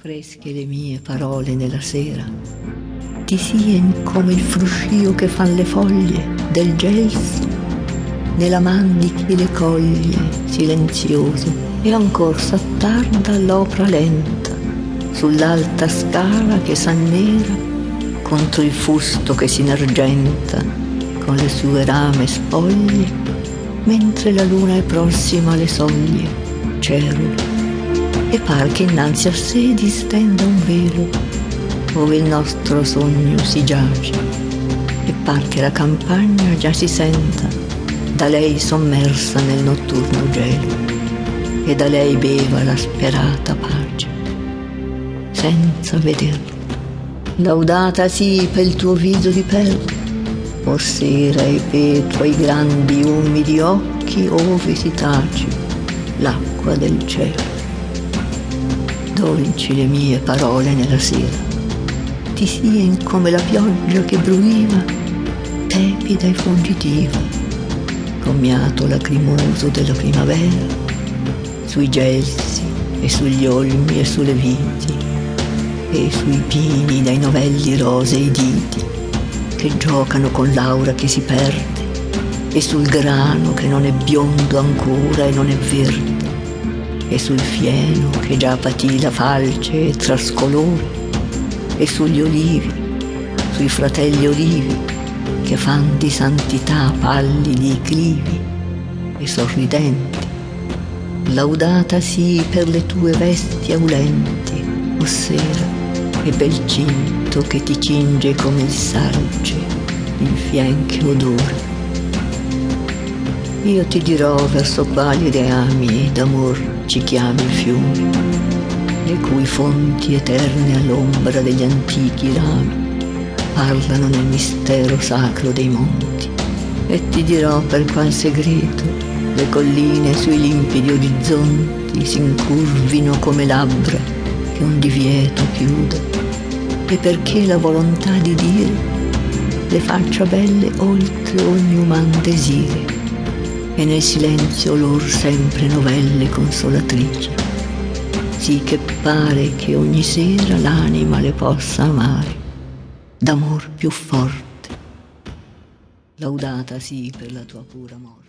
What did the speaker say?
fresche le mie parole nella sera, ti sien come il fruscio che fan le foglie del gelso, nella man di chi le coglie, silenzioso, e ancor s'attarda l'opra lenta, sull'alta scala che s'annera, contro il fusto che s'inargenta, con le sue rame spoglie, mentre la luna è prossima alle soglie, cerule e par che innanzi a sé distenda un velo dove il nostro sogno si giace e par che la campagna già si senta da lei sommersa nel notturno gelo e da lei beva la sperata pace senza vederlo laudata sì pel tuo viso di perla o sera e pe tuoi grandi umidi occhi ove si tace l'acqua del cielo dolci le mie parole nella sera, ti sien come la pioggia che bruiva, tepida e fuggitiva, commiato lacrimoso della primavera, sui gelsi e sugli olmi e sulle viti, e sui pini dai novelli rosei diti, che giocano con l'aura che si perde, e sul grano che non è biondo ancora e non è verde e sul fieno che già patì la falce e trascolore, e sugli olivi, sui fratelli olivi, che fan di santità pallidi i clivi e sorridenti. Laudata sì per le tue vesti aulenti, o sera, e bel cinto che ti cinge come il sarce, il fianche odore. Io ti dirò verso quali reami d'amor ci chiami fiumi, le cui fonti eterne all'ombra degli antichi rami parlano nel mistero sacro dei monti. E ti dirò per qual segreto le colline sui limpidi orizzonti si incurvino come labbra che un divieto chiude, e perché la volontà di dire le faccia belle oltre ogni uman desire e nel silenzio lor sempre novelle consolatrici, sì che pare che ogni sera l'anima le possa amare d'amor più forte. Laudata sì per la tua pura morte.